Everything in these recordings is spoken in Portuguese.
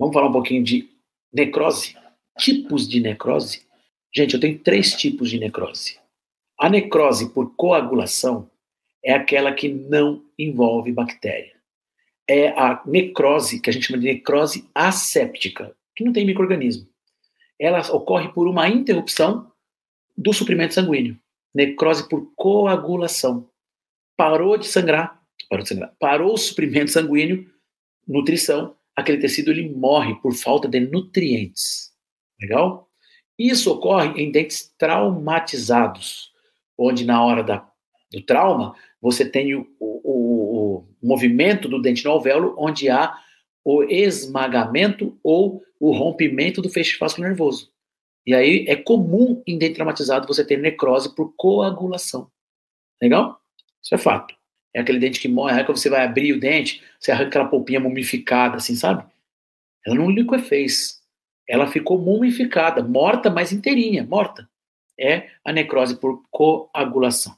Vamos falar um pouquinho de necrose, tipos de necrose. Gente, eu tenho três tipos de necrose. A necrose por coagulação é aquela que não envolve bactéria. É a necrose, que a gente chama de necrose asséptica, que não tem microorganismo. Ela ocorre por uma interrupção do suprimento sanguíneo. Necrose por coagulação. Parou de sangrar, parou de sangrar, parou o suprimento sanguíneo, nutrição, aquele tecido ele morre por falta de nutrientes. Legal? Isso ocorre em dentes traumatizados, onde na hora da, do trauma você tem o, o, o movimento do dente no alvéolo, onde há o esmagamento ou o rompimento do feixe vascular nervoso. E aí é comum em dente traumatizado você ter necrose por coagulação. Legal? Isso é fato. É aquele dente que morre, aí quando você vai abrir o dente, você arranca aquela polpinha mumificada, assim, sabe? Ela não liquefez. Ela ficou mumificada, morta, mas inteirinha, morta. É a necrose por coagulação.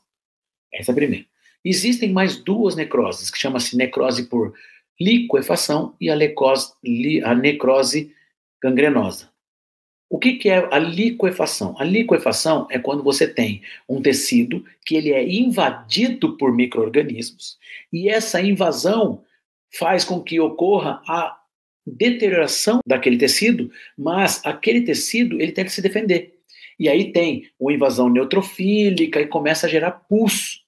Essa é a primeira. Existem mais duas necroses, que chama-se necrose por liquefação e a, a necrose gangrenosa. O que, que, é a liquefação? A liquefação é quando você tem um tecido que ele é invadido por micro-organismos e essa invasão faz com que ocorra a deterioração daquele tecido, mas aquele tecido ele tem que se defender. E aí tem uma invasão neutrofílica e começa a gerar pus.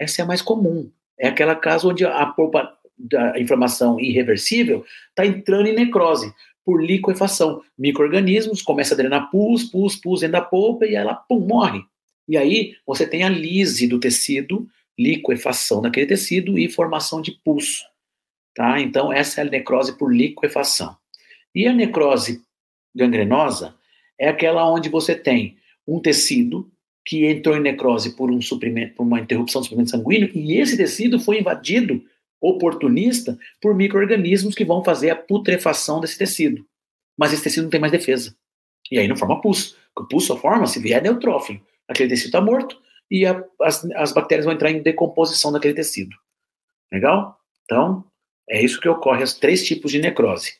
Essa é a mais comum. É aquela caso onde a polpa da inflamação irreversível está entrando em necrose por liquefação. Micro-organismos começam a drenar pus, pus, pus dentro da polpa e ela, pum, morre. E aí você tem a lise do tecido, liquefação daquele tecido e formação de pus. Tá? Então, essa é a necrose por liquefação. E a necrose gangrenosa é aquela onde você tem um tecido que entrou em necrose por um suprimento, por uma interrupção do suprimento sanguíneo, e esse tecido foi invadido oportunista por micro-organismos que vão fazer a putrefação desse tecido. Mas esse tecido não tem mais defesa. E aí não forma pus. O pus só forma se vier neutrófilo. Aquele tecido está morto e a, as, as bactérias vão entrar em decomposição daquele tecido. Legal? Então, é isso que ocorre, os três tipos de necrose.